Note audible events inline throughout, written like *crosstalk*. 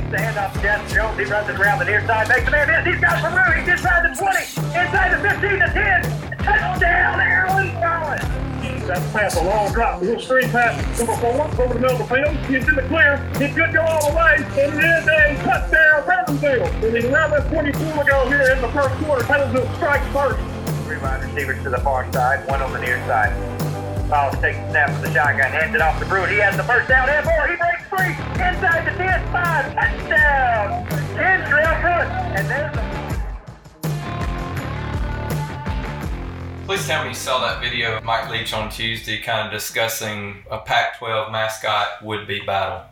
Takes the hand off Jeff Jones. He runs it around the near side. Makes the man miss. He's got some room. He's inside the 20. Inside the 15 to 10. Touchdown, Aaron Collins. That's a pass, a long drop, a little screen pass, number four, over the middle of the field. He's in the clear. He could go all the way. And it is a touchdown, Pendleton. And he's around that 24 to go here in the first quarter. Pendleton strikes first. Three wide receivers to the far side, one on the near side. Powell takes the snap of the shotgun, hands it off to Brewer. He has the first down and more. He breaks free inside the 10, 5, touchdown. 10 trail. And there's the Please tell me you saw that video of Mike Leach on Tuesday, kind of discussing a Pac-12 mascot would-be battle.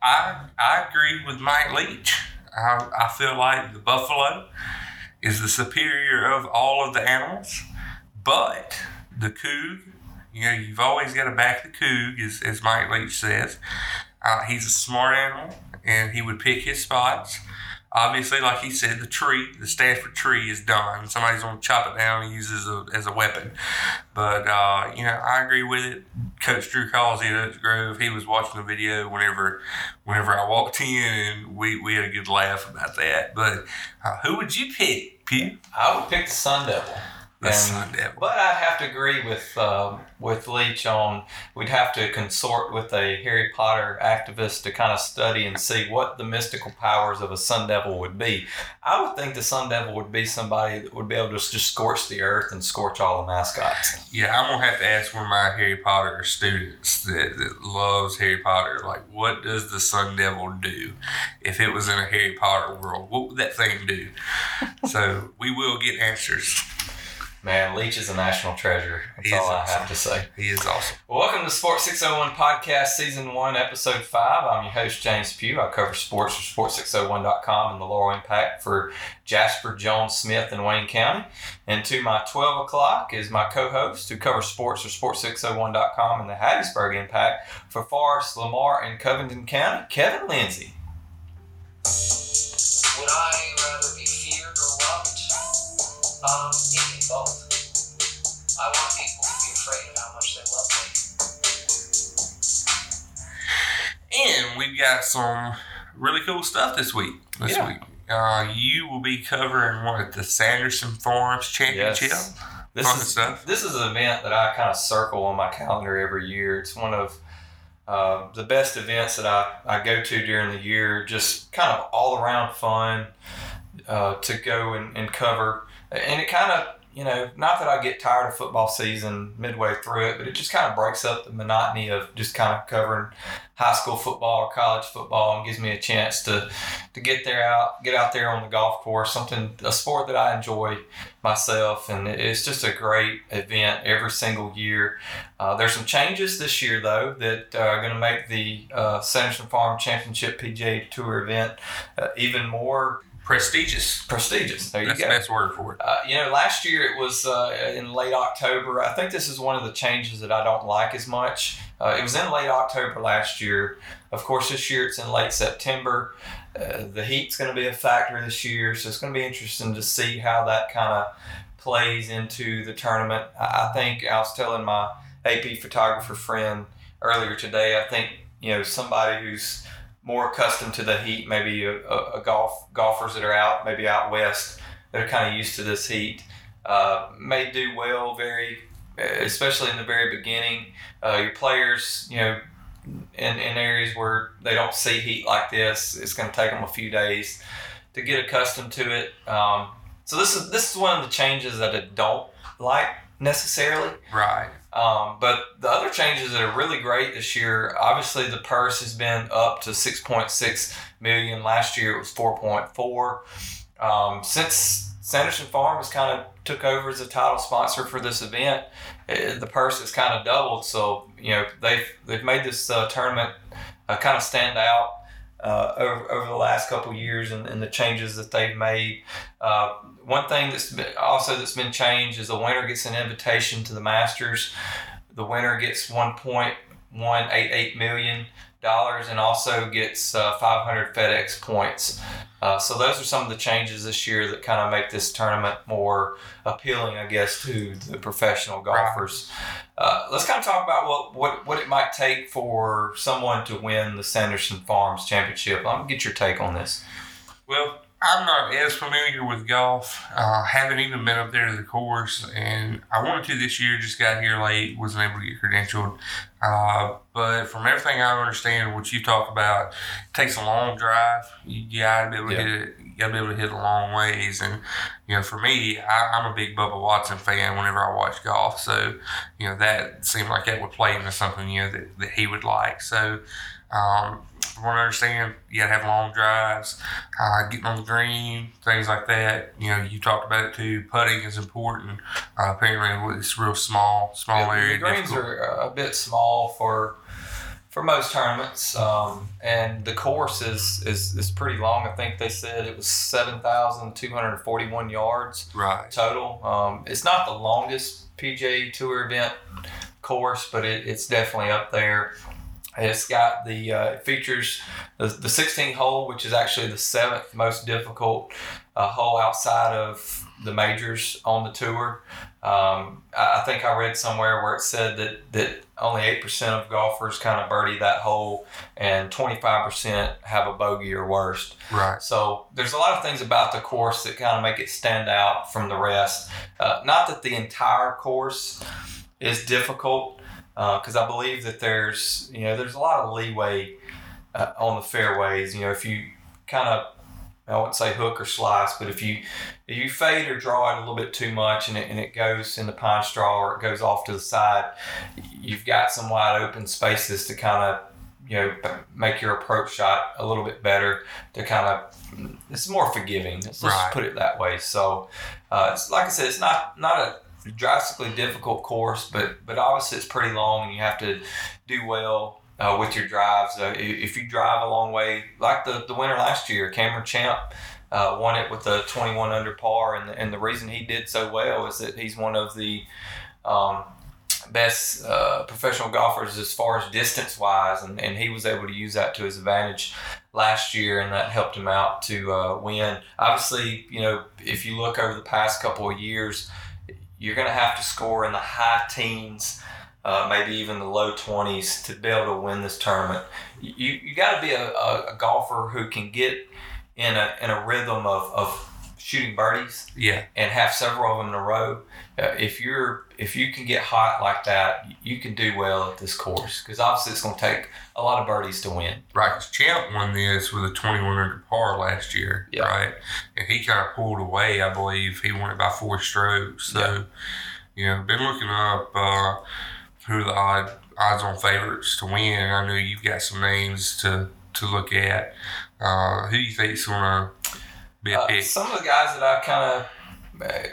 I I agree with Mike Leach. I, I feel like the buffalo is the superior of all of the animals, but the coug, you know, you've always got to back the coug, as, as Mike Leach says. Uh, he's a smart animal, and he would pick his spots. Obviously, like he said, the tree, the Stanford tree is done. Somebody's going to chop it down and use it as a, as a weapon. But, uh, you know, I agree with it. Coach Drew Causey at Oak Grove, he was watching the video whenever whenever I walked in, and we, we had a good laugh about that. But uh, who would you pick, Pugh? I would pick the Sun Devil. The And- Sun Devil. But I'd have to agree with uh, with Leach on we'd have to consort with a Harry Potter activist to kind of study and see what the mystical powers of a Sun Devil would be. I would think the Sun Devil would be somebody that would be able to just scorch the earth and scorch all the mascots. Yeah, I'm gonna have to ask one of my Harry Potter students that, that loves Harry Potter, like, what does the Sun Devil do? If it was in a Harry Potter world, what would that thing do? *laughs* so we will get answers. Man, Leach is a national treasure. That's He is all I awesome. have to say. He is awesome. Well, welcome to Sports 601 Podcast, Season 1, Episode 5. I'm your host, James Pugh. I cover sports for Sports601.com and the Laurel Impact for Jasper, Jones, Smith, and Wayne County. And to my 12 o'clock is my co host who covers sports for Sports601.com and the Hattiesburg Impact for Forest, Lamar, and Covington County, Kevin Lindsay. Would I rather be feared or loved? Um, maybe both. I want people to be afraid of how much they love me. And we've got some really cool stuff this week. This Yeah. week. Uh, you will be covering what the Sanderson Farms Championship. This Fun is stuff. this is an event that I kind of circle on my calendar every year. It's one of uh, the best events that I, I go to during the year. Just kind of all around fun uh, to go and, and cover, and it kind of you know not that I get tired of football season midway through it, but it just kind of breaks up the monotony of just kind of covering high school football or college football and gives me a chance to to get there out get out there on the golf course something a sport that I enjoy myself, and it's just a great event every single year. Uh, there's some changes this year, though, that are going to make the uh, Sanderson Farm Championship PGA Tour event uh, even more Prestigious. prestigious. There you That's go. the best word for it. Uh, you know, last year it was uh, in late October. I think this is one of the changes that I don't like as much. Uh, it was in late October last year. Of course, this year it's in late September. Uh, the heat's going to be a factor this year, so it's going to be interesting to see how that kind of plays into the tournament. I, I think I was telling my AP photographer friend earlier today. I think you know somebody who's more accustomed to the heat, maybe a, a, a golf golfers that are out, maybe out west that are kind of used to this heat uh, may do well very especially in the very beginning. Uh, your players you know in, in areas where they don't see heat like this it's going to take them a few days to get accustomed to it. Um, so this is this is one of the changes that i don't like necessarily. Right. Um, but the other changes that are really great this year, obviously the purse has been up to 6.6 million. Last year it was 4.4. Um, since Sanderson Farms kind of took over as a title sponsor for this event, eh, the purse has kind of doubled. So you know they've they've made this uh, tournament uh, kind of stand out. Uh, over, over the last couple years and, and the changes that they've made. Uh, one thing that's been, also that's been changed is the winner gets an invitation to the Masters. The winner gets one point 1.88 million dollars and also gets uh, 500 FedEx points. Uh, so those are some of the changes this year that kind of make this tournament more appealing, I guess, to the professional golfers. Uh, let's kind of talk about what, what, what it might take for someone to win the Sanderson Farms Championship. I'm gonna get your take on this. Well, I'm not as familiar with golf. Uh, haven't even been up there to the course, and I wanted to this year. Just got here late, wasn't able to get credentialed. Uh, but from everything I understand, what you talk about, it takes a long drive. You got to be able to Yeah. hit it. You got to be able to hit it a long ways, and you know, for me, I, I'm a big Bubba Watson fan. Whenever I watch golf, so you know that seemed like that would play into something you know that, that he would like. So. Um, from what I understand, you gotta have long drives, uh, getting on the green, things like that. You know, you talked about it too. Putting is important. Uh, apparently, it's real small, small Yeah, area. The greens difficult. are uh, a bit small for for most tournaments, um, and the course is, is is pretty long. I think they said it was seven thousand two hundred forty one yards right. total. Um, it's not the longest PGA Tour event course, but it, it's definitely up there. It's got the uh, it features the, the 16th hole, which is actually the seventh most difficult uh, hole outside of the majors on the tour. Um, I, I think I read somewhere where it said that, that only 8% of golfers kind of birdie that hole and 25% have a bogey or worse. Right. So there's a lot of things about the course that kind of make it stand out from the rest. Uh, not that the entire course is difficult, because I believe that there's you know there's a lot of leeway uh, on the fairways. You know if you kind of I wouldn't say hook or slice, but if you if you fade or draw it a little bit too much and it, and it goes in the pine straw or it goes off to the side, you've got some wide open spaces to kind of you know make your approach shot a little bit better to kind of it's more forgiving. Let's Right. just put it that way. So, uh, it's, like I said, it's not not a drastically difficult course, but but obviously it's pretty long, and you have to do well uh, with your drives. Uh, if you drive a long way, like the the winner last year, Cameron Champ. Uh, won it with a 21 under par, and and the reason he did so well is that he's one of the um, best uh, professional golfers as far as distance wise, and, and he was able to use that to his advantage last year, and that helped him out to uh, win. Obviously, you know, if you look over the past couple of years, you're going to have to score in the high teens. Uh, maybe even the low 20s to be able to win this tournament. You, you got to be a, a, a golfer who can get in a, in a rhythm of, of shooting birdies Yeah. and have several of them in a row. Uh, if you're if you can get hot like that, you can do well at this course because obviously it's going to take a lot of birdies to win. Right. 'cause Champ won this with a 21 under par last year. Yeah. Right. And he kind of pulled away. I believe he won it by four strokes. So, you know, been looking up uh, who the odd odds on favorites to win. I know you've got some names to to look at. Uh, who do you think's gonna be a Uh, pick? some of the guys that I kind of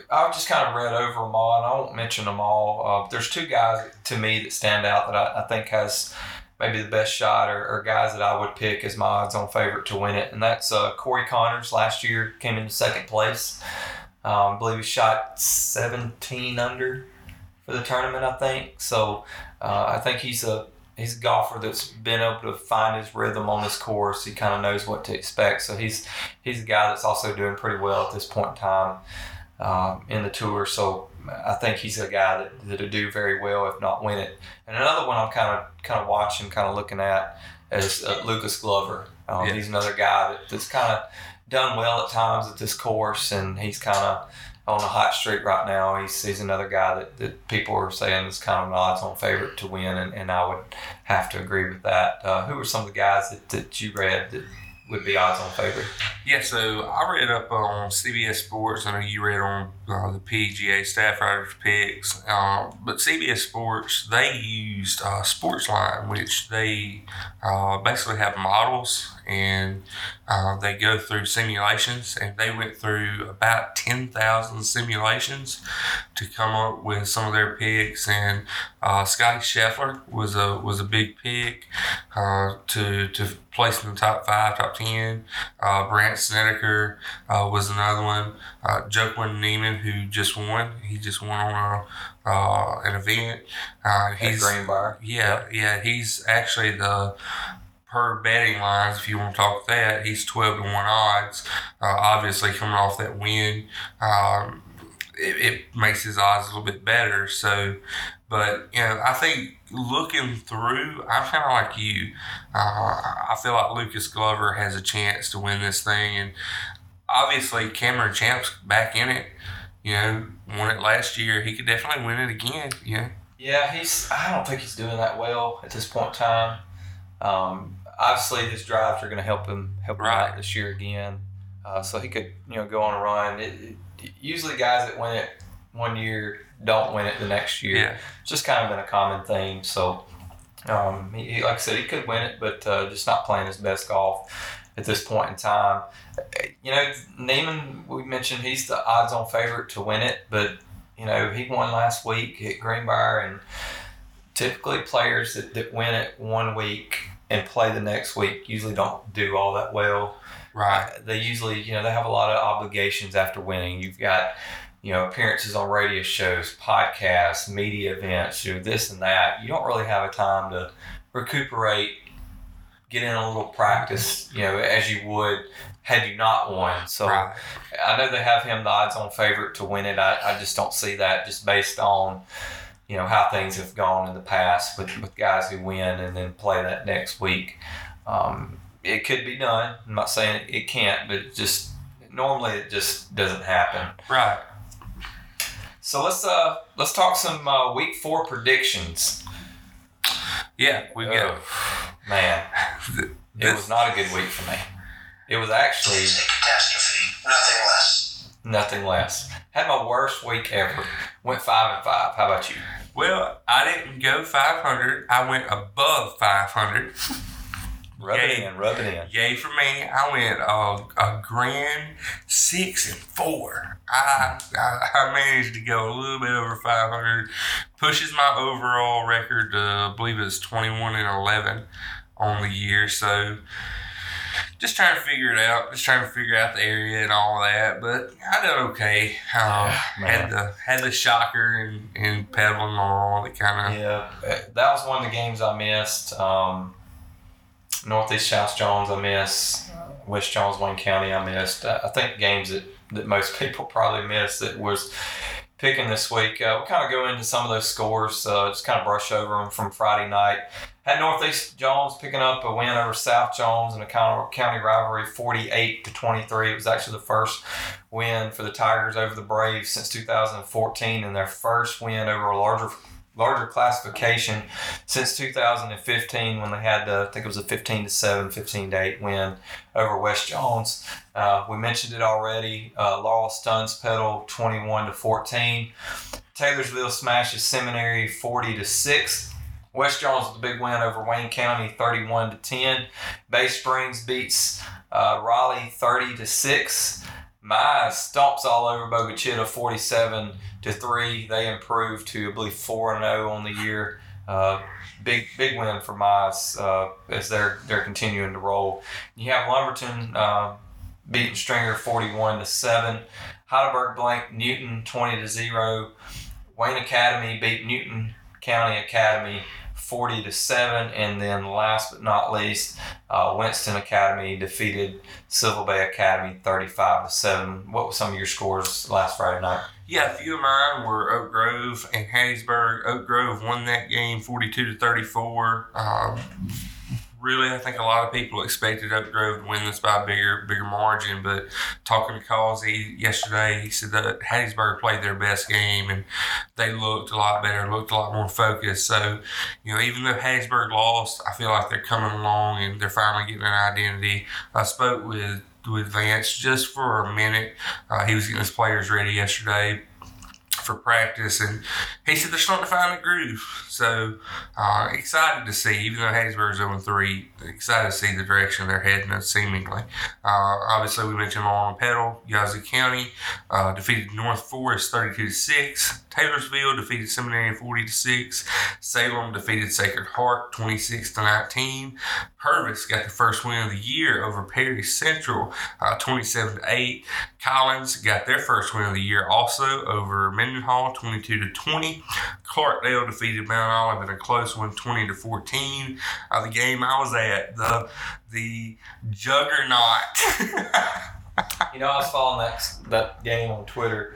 I've just kind of read over them all, and I won't mention them all. Uh, there's two guys to me that stand out that I, I think has maybe the best shot, or, or guys that I would pick as my odds on favorite to win it, and that's uh, Corey Conners. Last year came in second place. Um, I believe he shot 17 under for the tournament. I think so. Uh, I think he's a he's a golfer that's been able to find his rhythm on this course. He kind of knows what to expect. So he's he's a guy that's also doing pretty well at this point in time um, in the tour. So I think he's a guy that that'll do very well, if not win it. And another one I'm kind of kind of watching, kind of looking at is uh, Lucas Glover. Um, Yeah. He's another guy that, that's kind of done well at times at this course, and he's kind of on a hot streak right now. He's, he's another guy that, that people are saying is kind of an odds on favorite to win, and, and I would have to agree with that. Uh, who are some of the guys that, that you read that would be odds on favorite? Yeah, so I read up on CBS Sports. I know you read on uh, the PGA staff writers picks, uh, but CBS Sports they used uh, Sportsline, which they uh, basically have models, and Uh, they go through simulations, and they went through about ten thousand simulations to come up with some of their picks. And uh, Scotty Scheffler was a was a big pick to to place in the top five, top ten. Uh, Brandt Snedeker was another one. Uh, Joaquin Niemann, who just won, he just won on a uh, an event. Uh, At he's Greenbrier. yeah, yeah, he's actually the per betting lines. If you want to talk that, he's twelve to one odds. Uh, obviously, coming off that win, um, it, it makes his odds a little bit better. So, but you know, I think looking through, I'm kind of like you. Uh, I feel like Lucas Glover has a chance to win this thing, and obviously Cameron Champ's back in it. You know, won it last year. He could definitely win it again. Know. Yeah, he's. I don't think he's doing that well at this point in time. Um, obviously, his drives are going to help him help him Right. out this year again. Uh, so he could, you know, go on a run. It, it- usually, guys that win it one year don't win it the next year. Yeah. It's just kind of been a common theme. So, um, he- like I said, he could win it, but uh, just not playing his best golf at this point in time. You know, Niemann, we mentioned he's the odds-on favorite to win it, but you know he won last week at Greenbrier, and typically players that, that win it one week and play the next week usually don't do all that well. Right. Uh, they usually, you know, they have a lot of obligations after winning. You've got, you know, appearances on radio shows, podcasts, media events, you know, this and that. You don't really have a time to recuperate, get in a little practice, you know, as you would had you not won. So Right. I know they have him the odds on favorite to win it. I, I just don't see that just based on, you know, how things have gone in the past with, with guys who win and then play that next week. Um, it could be done. I'm not saying it, can't, but just normally it just doesn't happen. Right. So let's uh let's talk some uh, week four predictions. Yeah, we got. Oh, man, th- *laughs* it was not a good week for me. It was actually a catastrophe, nothing less. nothing less. Had my worst week ever. Went five and five. How about you? well, I didn't go 500. I went above 500. *laughs* Rub it in, rub it in. Yay for me. I went uh, a grand six and four. I, I I managed to go a little bit over 500. Pushes my overall record to, I believe it's 21 and 11 on the year. So just trying to figure it out. Just trying to figure out the area and all that. But I did okay. Um, had the had the shocker and, and pedaling all that kind of Yeah, that was one of the games I missed. Um, Northeast South Jones I missed. West Jones, Wayne County I missed. Uh, I think games that, that most people probably missed that was picking this week. Uh, we'll kind of go into some of those scores, uh, just kind of brush over them from Friday night. Had Northeast Jones picking up a win over South Jones in a county, county rivalry, 48 to 23. It was actually the first win for the Tigers over the Braves since 2014, and their first win over a larger larger classification since 2015 when they had the, I think it was a 15 to 7, 15 to 8 win over West Jones. Uh, we mentioned it already. Uh, Laurel stuns Petal 21 to 14. Taylorsville smashes Seminary 40 to 6. West Jones with a big win over Wayne County 31 to 10. Bay Springs beats uh, Raleigh 30 to 6. Mize stomps all over Bogue Chitto 47 to 3. They improved to, I believe, 4 and 0 on the year. Uh, big big win for Mize uh, as they're they're continuing to roll. You have Lumberton uh, beating Stringer 41 to 7. Heidelberg blank Newton 20 to 0. Wayne Academy beat Newton County Academy 40 to 7 and then last but not least uh, Winston Academy defeated Sylva Bay Academy 35 to 7 what were some of your scores last Friday night Yeah, a few of mine were Oak Grove and Hattiesburg. Oak Grove won that game 42 to 34. Um, really, I think a lot of people expected Oak Grove to win this by a bigger, bigger margin. But talking to Causey yesterday, he said that Hattiesburg played their best game and they looked a lot better, looked a lot more focused. So, you know, even though Hattiesburg lost, I feel like they're coming along and they're finally getting an identity. I spoke with with Vance just for a minute. Uh, he was getting his players ready yesterday for practice, and he said they're starting to find a groove. So uh, excited to see, even though Hattiesburg's 0 3, excited to see the direction they're heading, seemingly. Uh, obviously, we mentioned Long Petal, Yazoo County uh, defeated North Forest 32 6. Taylorsville defeated Seminary 40 to 6. Salem defeated Sacred Heart 26 to 19. Purvis got the first win of the year over Perry Central uh, 27 to 8. Collins got their first win of the year also over Mendenhall 22 to 20. Clarkdale defeated Mount Olive in a close one 20 to 14. Uh, the game I was at, the the juggernaut. *laughs* You know, I was following that that game on Twitter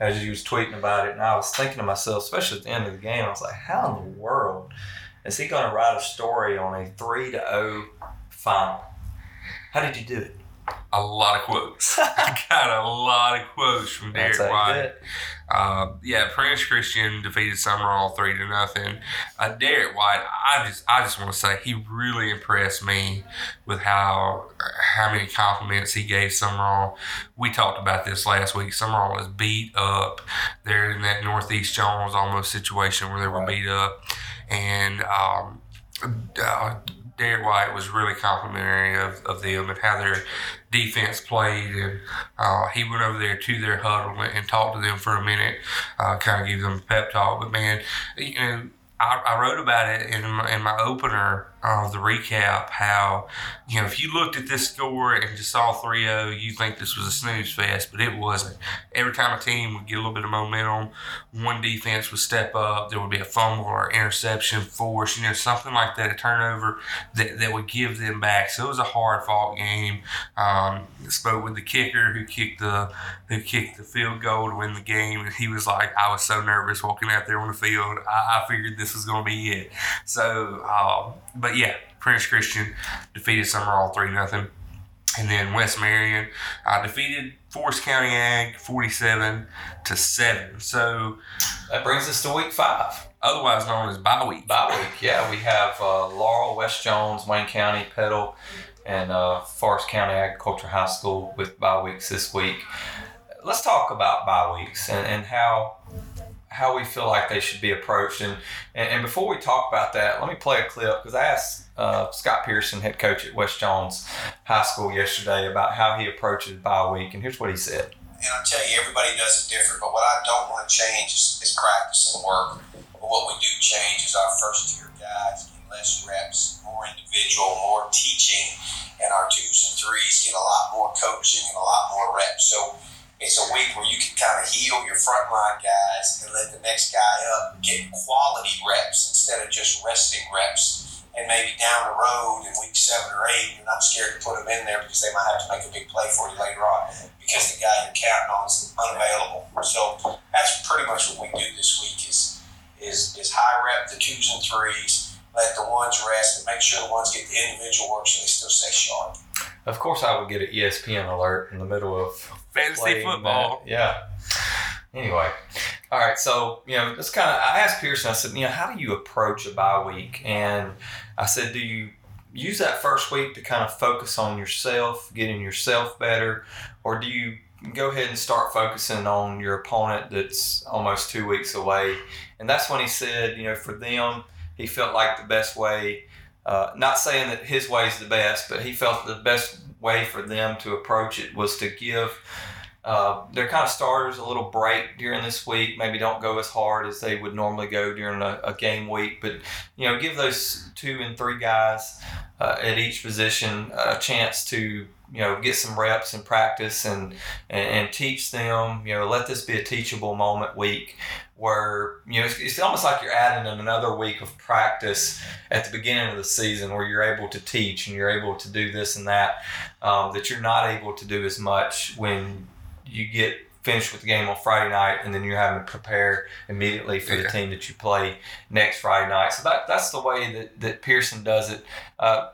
as you was tweeting about it, and I was thinking to myself, especially at the end of the game, I was like, how in the world is he going to write a story on a three to zero final? How did you do it? a lot of quotes. *laughs* I got a lot of quotes from Derek White. it. Uh, yeah, Prentiss Christian defeated Sumrall three to nothing. Uh, Derek White, I just I just want to say he really impressed me with how how many compliments he gave Sumrall. We talked about this last week. Sumrall is beat up. They're in that Northeast Jones almost situation where they were Right. beat up, and um, uh, Derek White was really complimentary of, of them and how their defense played. And uh, he went over there to their huddle and, talked to them for a minute, uh, kind of gave them a pep talk. But man, you know, I, I wrote about it in my, in my opener of the recap how, you know, if you looked at this score and just saw 3 0, you think this was a snooze fest, but it wasn't. Every time a team would get a little bit of momentum, one defense would step up, there would be a fumble or interception, force, you know, something like that, a turnover that, that would give them back. So it was a hard fought game. Um, spoke with the kicker who kicked the who kicked the field goal to win the game, and he was like, "I was so nervous walking out there on the field. I, I figured this was going to be it." So, um, but yeah, Prentiss Christian defeated Sumrall three nothing, and then West Marion uh, defeated Forest County Ag forty seven to seven. So, That brings us to week five. otherwise known as bye week. Bye week, yeah. We have uh, Laurel, West Jones, Wayne County, Petal, and uh, Forest County Agriculture High School with bye weeks this week. Let's talk about bye weeks and, and how how we feel like they should be approached. And, and, and before we talk about that, let me play a clip because I asked uh, Scott Pearson, head coach at West Jones High School, yesterday about how he approaches bye week. And here's what he said. and I tell you, everybody does it different. But what I don't want to change is, is practice and work. But what we do change is our first tier guys get less reps, more individual, more teaching, and our twos and threes get a lot more coaching and a lot more reps. So it's a week where you can kind of heal your frontline guys and let the next guy up get quality reps instead of just resting reps. And maybe down the road in week seven or eight, you're not scared to put them in there because they might have to make a big play for you later on because the guy you're counting on is unavailable. So that's pretty much what we do this week is is is high rep the twos and threes, let the ones rest, and make sure the ones get the individual work so they still stay sharp. Of course, I would get an ESPN alert in the middle of Fantasy football. that. Yeah. Anyway, all right. So you know, it's kind of. I asked Pearson. I said, you know, how do you approach a bye week? And I said, do you use that first week to kind of focus on yourself, getting yourself better, or do you go ahead and start focusing on your opponent that's almost two weeks away? And that's when he said, you know, for them, he felt like the best way. Uh, not saying that his way is the best, but he felt the best way for them to approach it was to give uh, their kind of starters a little break during this week. Maybe don't go as hard as they would normally go during a, a game week, but you know, give those two and three guys uh, at each position a chance to you know get some reps and practice and, and and teach them. You know, let this be a teachable moment week where you know it's, it's almost like you're adding in another week of practice at the beginning of the season where you're able to teach and you're able to do this and that um, that you're not able to do as much when you get finished with the game on Friday night and then you're having to prepare immediately for the Yeah. team that you play next Friday night. So that that's the way that, that Pearson does it. Uh,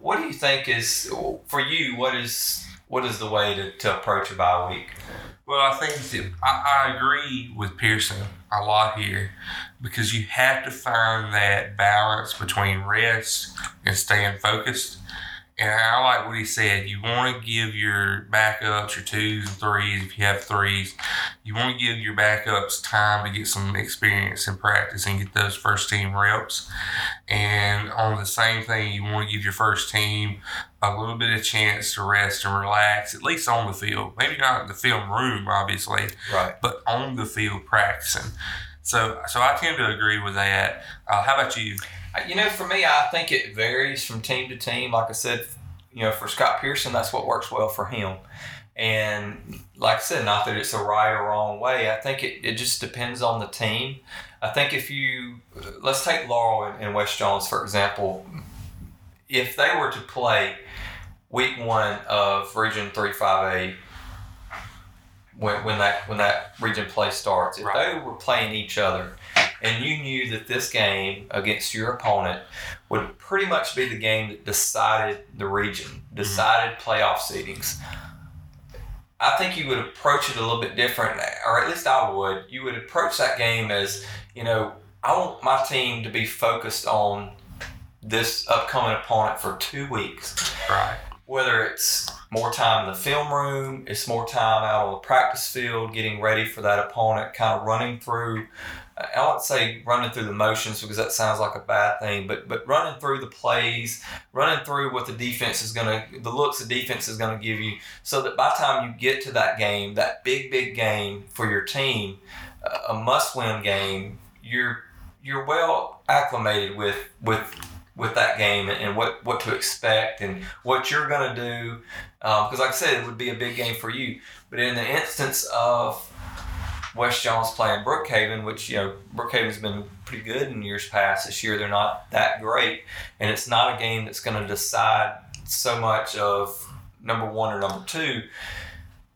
what do you think is for you? What is what is the way to, to approach a bye week? Well, I think that I, I agree with Pearson a lot here because you have to find that balance between rest and staying focused. And I like what he said. You want to give your backups, your twos and threes, if you have threes, you want to give your backups time to get some experience and practice and get those first team reps. And on the same thing, you want to give your first team a little bit of chance to rest and relax, at least on the field. Maybe not in the film room, obviously, Right. but on the field practicing. So, so I tend to agree with that. Uh, how about you? You know, for me, I think it varies from team to team. Like I said, you know, for Scott Pearson, that's what works well for him. And like I said, not that it's a right or wrong way. I think it, it just depends on the team. I think if you, let's take Laurel and, and West Jones, for example. If they were to play week one of Region 3 5A, when, when that when that region play starts, if Right. they were playing each other, and you knew that this game against your opponent would pretty much be the game that decided the region, mm-hmm. decided playoff seedings. I think you would approach it a little bit different, or at least I would. You would approach that game as, you know, I want my team to be focused on this upcoming opponent for two weeks Right. whether it's more time in the film room, it's more time out on the practice field, getting ready for that opponent, kind of running through. I won't say running through the motions because that sounds like a bad thing, but but running through the plays, running through what the defense is gonna, the looks the defense is gonna give you, so that by the time you get to that game, that big big game for your team, a must-win game, you're you're well acclimated with with with that game and, what what to expect and what you're going to do. Um, because, like I said, it would be a big game for you. But in the instance of West Jones playing Brookhaven, which, you know, Brookhaven's been pretty good in years past. This year, they're not that great. And it's not a game that's going to decide so much of number one or number two.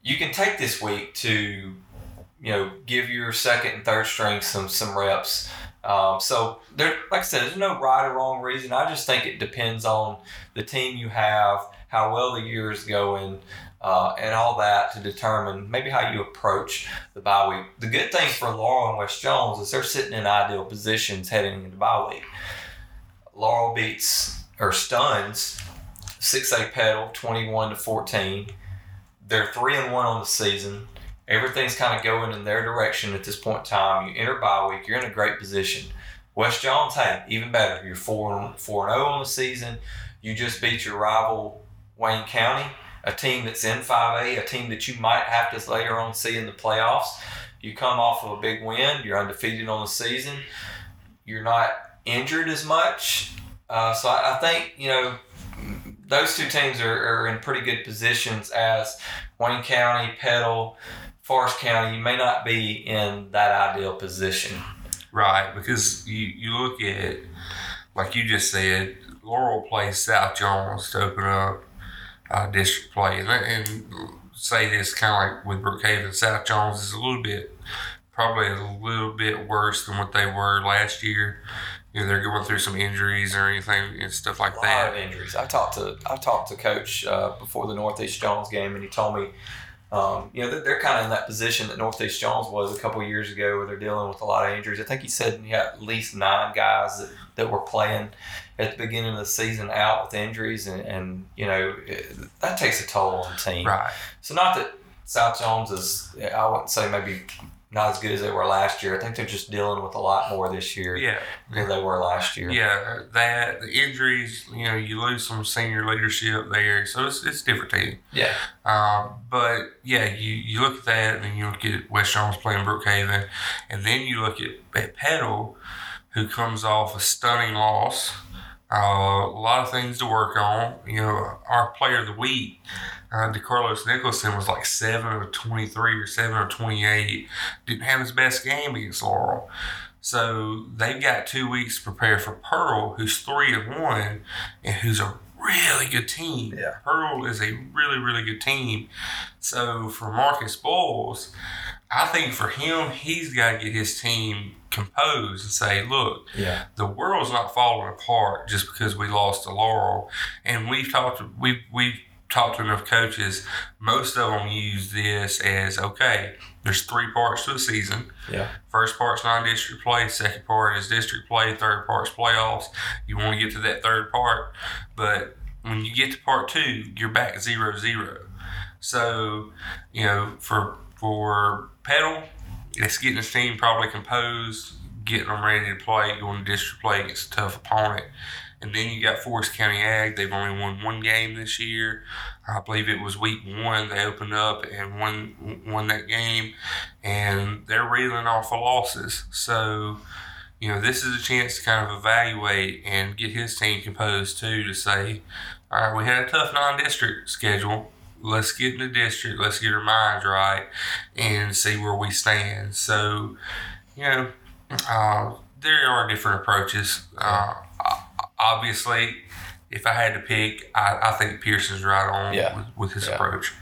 You can take this week to, you know, give your second and third string some some reps. Um, so there, like I said, there's no right or wrong reason. I just think it depends on the team you have, how well the year is going, uh, and all that to determine maybe how you approach the bye week. The good thing for Laurel and West Jones is they're sitting in ideal positions heading into bye week. Laurel beats or stuns six A Petal twenty one to fourteen. They're three and one on the season. Everything's kind of going in their direction at this point in time. You enter bye week, you're in a great position. West Jones, hey, even better. You're four and four and zero on the season. You just beat your rival Wayne County, a team that's in five A, a team that you might have to later on see in the playoffs. You come off of a big win. You're undefeated on the season. You're not injured as much. Uh, so I, I think you know those two teams are, are in pretty good positions as Wayne County, Petal, Forest County. You may not be in that ideal position. Right, because you, you look at, like you just said, Laurel plays South Jones to open up uh, district play. And, and say this kind of like with Brookhaven, South Jones is a little bit, probably a little bit worse than what they were last year. You know, they're going through some injuries or anything and stuff like A lot that. of injuries. I talked to I talked to Coach uh, before the Northeast Jones game, and he told me, um, you know, they're, they're kind of in that position that Northeast Jones was a couple years ago, where they're dealing with a lot of injuries. I think he said he had at least nine guys that, that were playing at the beginning of the season out with injuries, and, and you know it, that takes a toll on the team. Right. So not that South Jones is, I wouldn't say maybe not as good as they were last year. I think they're just dealing with a lot more this year Yeah. than they were last year. Yeah, that the injuries, you know, you lose some senior leadership there, so it's it's different team. Yeah. Um, but yeah, you, you look at that, and then you look at West Jones playing Brookhaven, and then you look at, at Petal, who comes off a stunning loss. Uh, a lot of things to work on. You know, our player of the week, uh, DeCarlos Nicholson, was like 7 of 23 or 7 of 28. Didn't have his best game against Laurel. So they've got two weeks to prepare for Pearl, who's 3 of 1, and who's a really good team. Yeah. Pearl is a really, really good team. So for Marcus Boyles, I think for him, he's got to get his team composed and say, look, Yeah. the world's not falling apart just because we lost to Laurel. And we've talked, we've, we've talked to enough coaches. Most of them use this as okay, there's three parts to the season. Yeah. First part's non district play, second part is district play, third part's playoffs. You want to get to that third part, but when you get to part two, you're back zero zero. So, you know, for for Petal, it's getting his team probably composed, getting them ready to play, going to district play against a tough opponent. And then you got Forest County Ag. They've only won one game this year. I believe it was week one. They opened up and won won that game, and they're reeling off the losses. So, you know, this is a chance to kind of evaluate and get his team composed too. To say, all right, we had a tough non-district schedule. Let's get in the district. Let's get our minds right and see where we stand. So, you know, uh, there are different approaches. Uh, obviously, if I had to pick, I, I think Pearson's right on Yeah. with, with his Yeah. approach.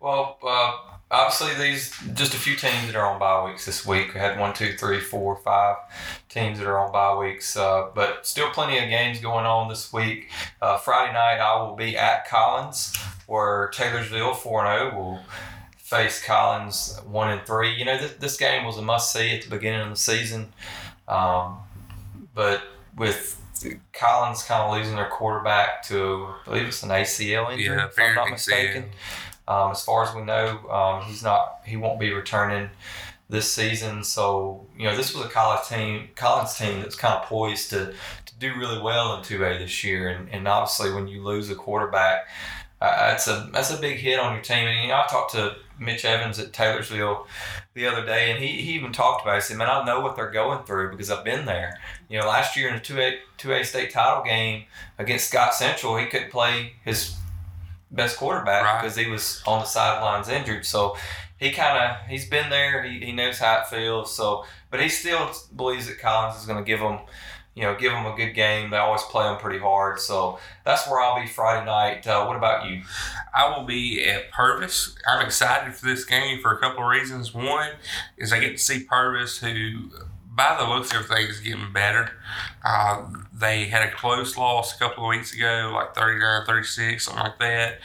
Well, uh, obviously these just a few teams that are on bye weeks this week. We had one, two, three, four, five teams that are on bye weeks, uh, but still plenty of games going on this week. Uh, Friday night, I will be at Collins, where Taylorsville four and zero will face Collins one and three. You know, this, this game was a must see at the beginning of the season, um, but with Collins kind of losing their quarterback to, I believe it's an ACL injury, Yeah, if I'm not mistaken. Um, as far as we know, um, he's not. He won't be returning this season. So you know, this was a college team, Collins team that's kind of poised to, to do really well in two A this year. And, and obviously, when you lose a quarterback, uh, that's a that's a big hit on your team. And you know, I talked to Mitch Evans at Taylorsville the other day, and he, he even talked about it. He said, "Man, I know what they're going through because I've been there. You know, last year in the two A two A state title game against Scott Central, he couldn't play his best quarterback Right. because he was on the sidelines injured. So he kind of he's been there. He, he knows how it feels. So, but he still believes that Collins is going to give him, you know, give them a good game. They always play them pretty hard. So that's where I'll be Friday night. Uh, what about you? I will be at Purvis. I'm excited for this game for a couple of reasons. One is I get to see Purvis, who, by the looks of everything, is getting better. Uh, they had a close loss a couple of weeks ago, like 39 36, something like that.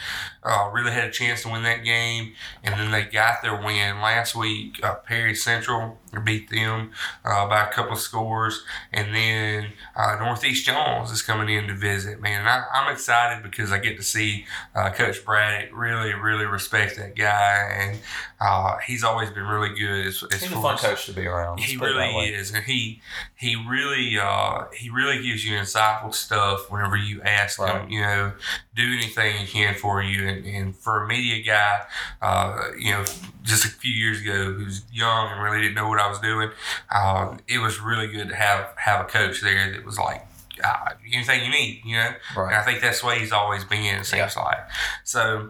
Uh, really had a chance to win that game. And then they got their win last week. Uh, Perry Central beat them uh, by a couple of scores. And then uh, Northeast Jones is coming in to visit, man. I, I'm excited because I get to see uh, Coach Braddock really, really respect that guy, and uh, he's always been really good. As, as He's a fun coach to be around. He put it that really is, and he he really uh, he really gives you insightful stuff whenever you ask Right. him. You know, do anything he can for you, and, and for a media guy, uh, you know, just a few years ago who's young and really didn't know what I was doing, uh, it was really good to have have a coach there that was like. Uh, anything you need, you know, and I think that's the way he's always been, it seems like. So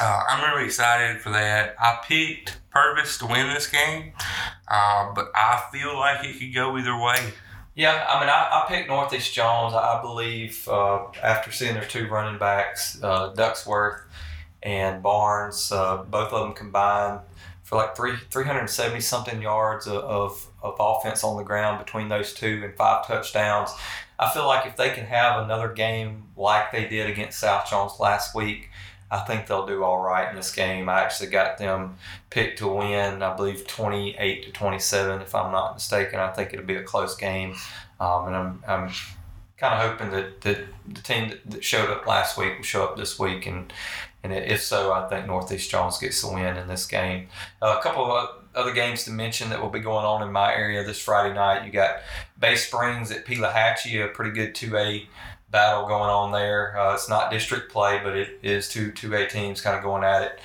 uh, I'm really excited for that. I picked Purvis to win this game, uh, but I feel like it could go either way. Yeah, I mean, I, I picked Northeast Jones. I believe uh, after seeing their two running backs, uh, Ducksworth and Barnes, uh, both of them combined for like three three hundred seventy something yards of, of of offense on the ground between those two and five touchdowns. I feel like if they can have another game like they did against South Jones last week, I think they'll do all right in this game. I actually got them picked to win, I believe 28 to 27, if I'm not mistaken. I think it'll be a close game. Um, and I'm, I'm kind of hoping that, that the team that, showed up last week will show up this week. And, and if so, I think Northeast Jones gets the win in this game. Uh, a couple of other games to mention that will be going on in my area this Friday night. You got Bay Springs at Pelahatchie, a pretty good 2A battle going on there. Uh, it's not district play, but it is two 2A teams kind of going at it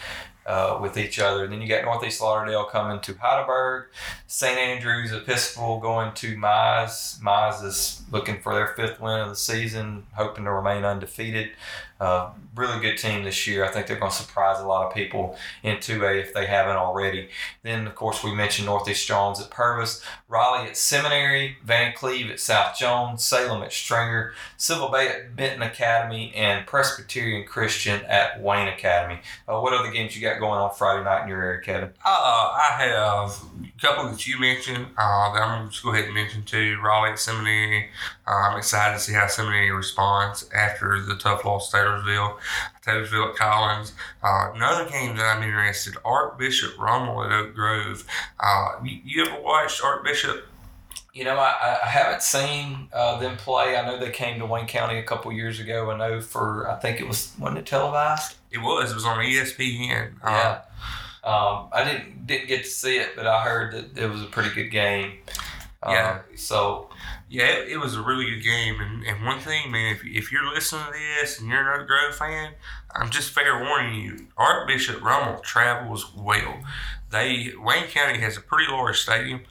uh, with each other. And Then you got Northeast Lauderdale coming to Heidelberg, St. Andrews Episcopal going to Mize. Mize is looking for their fifth win of the season, hoping to remain undefeated. Uh, really good team this year. I think they're going to surprise a lot of people in 2A if they haven't already. Then, of course, we mentioned Northeast Jones at Purvis, Raleigh at Seminary, Vancleave at South Jones, Salem at Stringer, Sylva Bay at Benton Academy, and Presbyterian Christian at Wayne Academy. Uh, what other games you got going on Friday night in your area, Kevin? Uh, I have a couple that you mentioned uh, that I'm going to just go ahead and mention too. Raleigh at Seminary. I'm excited to see how Seminary responds after the tough loss to Taylorsville. Taylorsville at Collins. Uh, another game that I'm interested Archbishop Rummel at Oak Grove. Uh, you, you ever watched Archbishop? You know, I, I haven't seen uh, them play. I know they came to Wayne County a couple years ago. I know for I think it was wasn't it televised? It was. It was on ESPN. Uh, Yeah. Um, I didn't didn't get to see it, but I heard that it was a pretty good game. Yeah. Um, so Yeah, it, it was a really good game. And, and one thing, man, if, if you're listening to this and you're an Oak Grove fan, I'm just fair warning you, Archbishop Rummel travels well. They Wayne County has a pretty large stadium,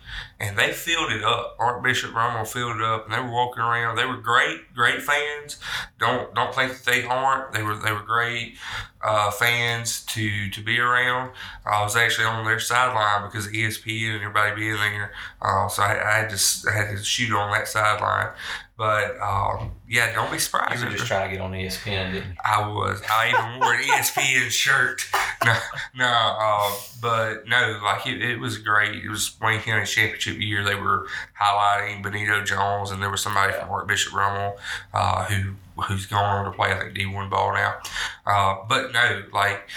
and they filled it up. Archbishop Rummel filled it up, and they were walking around. They were great, great fans. Don't don't think that they aren't. They were they were great uh, fans to to be around. I was actually on their sideline because ESPN and everybody being there. Uh, so I, I had to s- I had to shoot on that sideline. But um, yeah, don't be surprised. you were just trying to get on ESPN, didn't you? I was. I even wore an ESPN shirt. *laughs* No, no, uh, but no, like it, it was great. It was Wayne County Championship year. They were highlighting Benito Jones, and there was somebody from Archbishop Rummel uh, who who's going on to play, I think, D1 ball now. Uh, but no, like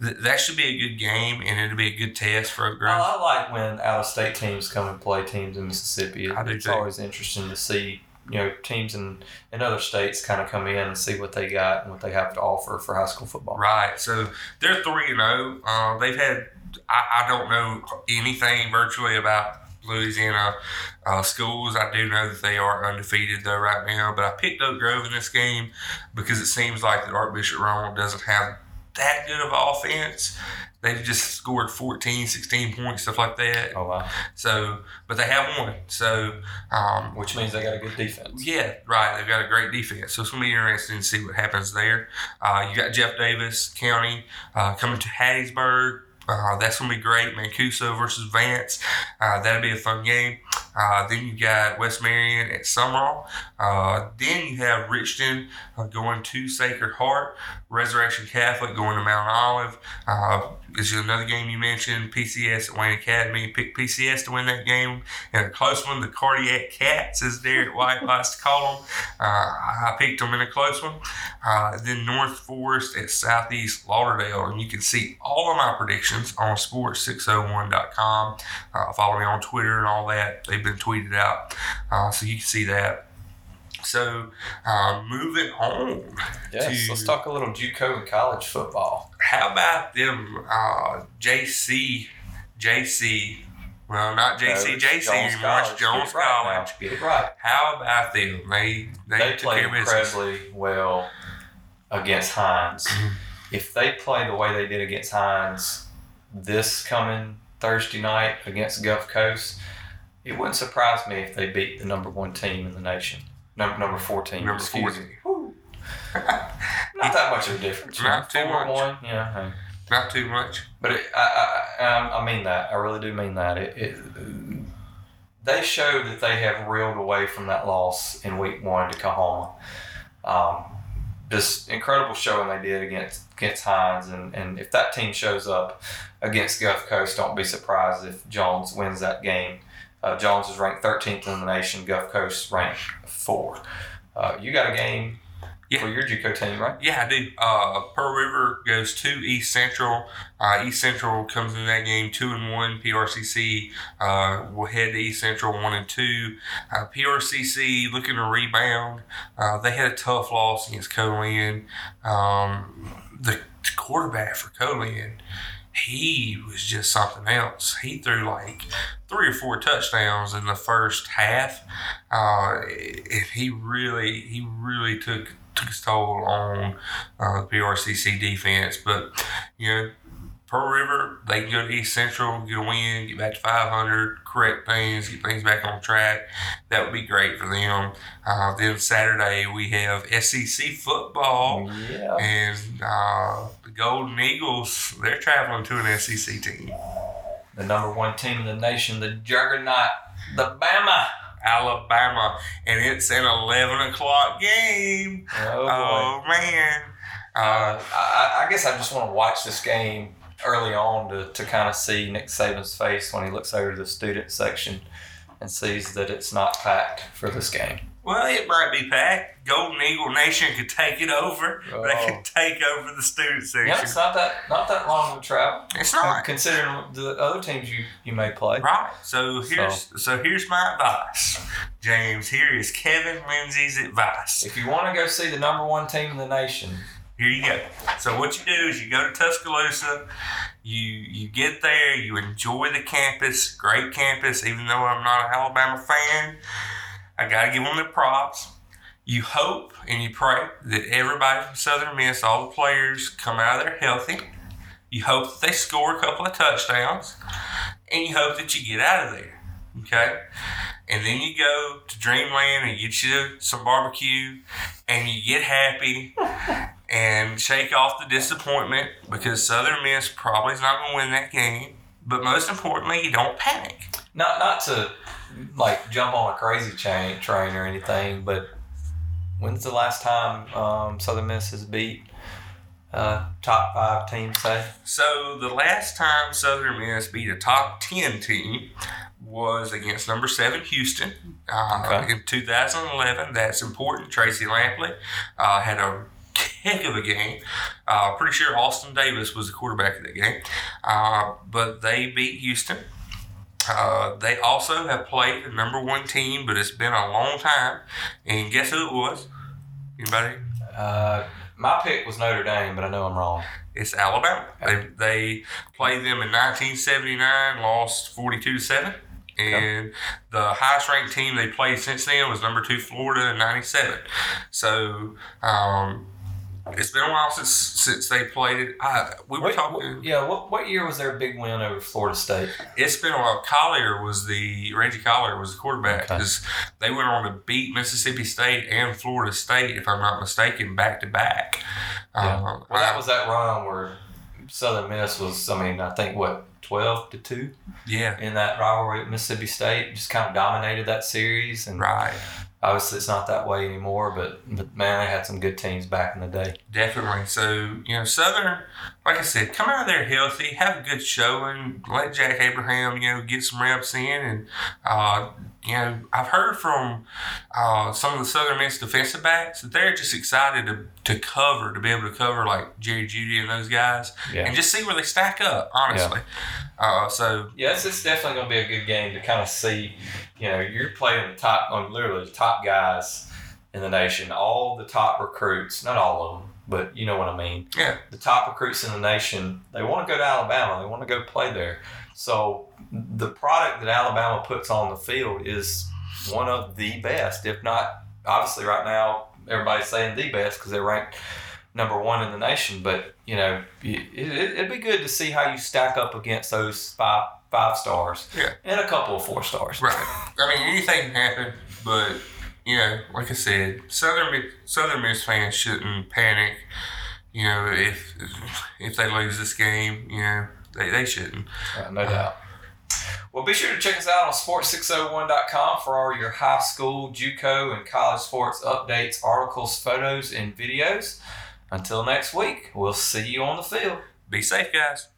th- that should be a good game, and it'll be a good test for Oak Grove. I, I like when out of state teams come and play teams in Mississippi. I do it's too. always interesting to see you know teams in, in other states kind of come in and see what they got and what they have to offer for high school football. Right. So they're three and zero. Uh, they've had. I, I don't know anything virtually about Louisiana uh, schools. I do know that they are undefeated though right now. But I picked Oak Grove in this game because it seems like that Archbishop Roman doesn't have that good of offense. They've just scored 14, 16 points, stuff like that. Oh wow! So, but they have one. So, um, Which means they got a good defense. yeah, right. They've got a great defense, so it's gonna be interesting to see what happens there. Uh, you got Jeff Davis County uh, coming to Hattiesburg. Uh, that's gonna be great. Mancuso versus Vance. Uh, that'll be a fun game. Uh, then you got West Marion at Sumrall. Uh, then you have Richton uh, going to Sacred Heart. Resurrection Catholic going to Mount Olive. Uh, this is another game you mentioned. PCS at Wayne Academy. Pick PCS to win that game. And a close one, the Cardiac Cats, as Derek White likes to call them. Uh, I picked them in a close one. Uh, then North Forest at Southeast Lauderdale. And you can see all of my predictions on sports601.com. Uh, follow me on Twitter and all that. They've been tweeted out. Uh, so you can see that. So, uh, moving on. Yes. to- Let's talk a little JUCO and college football. How about them uh, JC, JC, well, not JC, Coach, JC Jones anymore, it's College. Jones Get it right. College. Get it right. How about them? They, they, They played care of business. incredibly well against Hinds. Mhm. If they play the way they did against Hinds this coming Thursday night against Gulf Coast, it wouldn't surprise me if they beat the number one team in the nation. Number number four team. Number excuse four me. *laughs* Not that much of a difference. Not too Four much. One, yeah. hey. Not too much. But it, I, I, I, I mean that. I really do mean that. It, it, they showed that they have reeled away from that loss in week one to Coahoma. Um, just incredible showing they did against against Hinds, and, and if that team shows up against Gulf Coast, don't be surprised if Jones wins that game. Uh, Jones is ranked 13th in the nation. Gulf Coast ranked four. Uh, you got a game Yeah. for your JUCO team, right? Yeah, I do. Uh, Pearl River goes to East Central. Uh, East Central comes in that game two and one. PRCC uh, will head to East Central one and two. Uh, PRCC looking to rebound. Uh, they had a tough loss against Co-Lin. Um, the quarterback for Co-Lin, he was just something else. He threw like three or four touchdowns in the first half. Uh, he really, he really took took his toll on uh, the PRCC defense. But you know, Pearl River, they can go to East Central, get a win, get back to 500, correct things, get things back on track. That would be great for them. Uh, then Saturday we have SEC football. Yeah. And uh, Golden Eagles, they're traveling to an SEC team. the number one team in the nation, the juggernaut, the Bama. Alabama, and it's an 11 o'clock game. Oh. Oh, man. Uh, Uh, I, I guess I just want to watch this game early on to, to kind of see Nick Saban's face when he looks over to the student section and sees that it's not packed for this game. Well, it might be packed. Golden Eagle Nation could take it over. They Oh. could take over the student section. Yep, it's not that not that long of a travel. It's not. Considering the other teams you, you may play. Right. So here's so. here's my advice, James. Here is Kevin Lindsay's advice. If you want to go see the number one team in the nation, Here you go. So what you do is you go to Tuscaloosa, you you get there, you enjoy the campus, great campus. Even though I'm not an Alabama fan, I gotta give them the props. You hope and you pray that everybody from Southern Miss, all the players, come out of there healthy. You hope that they score a couple of touchdowns, and you hope that you get out of there. Okay, and then you go to Dreamland and get you some barbecue, and you get happy *laughs* and shake off the disappointment because Southern Miss probably is not going to win that game. But most importantly, you don't panic. not not to like jump on a crazy chain train or anything, but when's the last time um, Southern Miss has beat uh, top five teams? Say So the last time Southern Miss beat a top 10 team was against number seven Houston uh, Okay. in 2011. That's important. Tracy Lampley uh, had a heck of a game. Uh, pretty sure Austin Davis was the quarterback of that game. Uh, but they beat Houston. Uh, they also have played the number one team, but it's been a long time. And guess who it was? Anybody? uh, my pick was Notre Dame, but I know I'm wrong. It's Alabama. They, they played them in 1979, lost 42 to 7. And the highest ranked team they played since then was number two Florida in 97. So um, it's been a while since since they played it. I, we were What- talking. yeah, what what year was their big win over Florida State? It's been a while. Collier was the Reggie Collier was the quarterback Okay. because they went on to beat Mississippi State and Florida State, if I'm not mistaken, back to back. Um, Well, that was that run where Southern Miss was. I mean, I think what twelve to two yeah, in that rivalry with Mississippi State. Just kind of dominated that series, and right. Obviously it's not that way anymore. But but man, they had some good teams back in the day. Definitely. So, you know, Southern, like I said, come out of there healthy, have a good showing, let Jack Abraham, you know, get some reps in. And, uh, you know, I've heard from uh, some of the Southern Miss defensive backs that they're just excited to, to cover, to be able to cover like Jerry Jeudy and those guys Yeah. and just see where they stack up, honestly. Uh, so, Yeah, it's, it's definitely going to be a good game to kind of see. You know, you're playing the top, um, literally the top guys in the nation, all the top recruits, not all of them, but you know what I mean. yeah, The top recruits in the nation, they want to go to Alabama. They want to go play there. So the product that Alabama puts on the field is one of the best, if not, obviously, right now, everybody's saying the best because they're ranked number one in the nation. But, you know, it, it, it'd be good to see how you stack up against those five five stars Yeah. and a couple of four stars. right. I mean, anything can happen, but, you know, like I said, Southern Miss, Southern Miss fans shouldn't panic. You know, if if they lose this game, you know, they, they shouldn't. Uh, no doubt. Well, be sure to check us out on sports601.com for all your high school, JUCO, and college sports updates, articles, photos, and videos. Until next week, we'll see you on the field. Be safe, guys.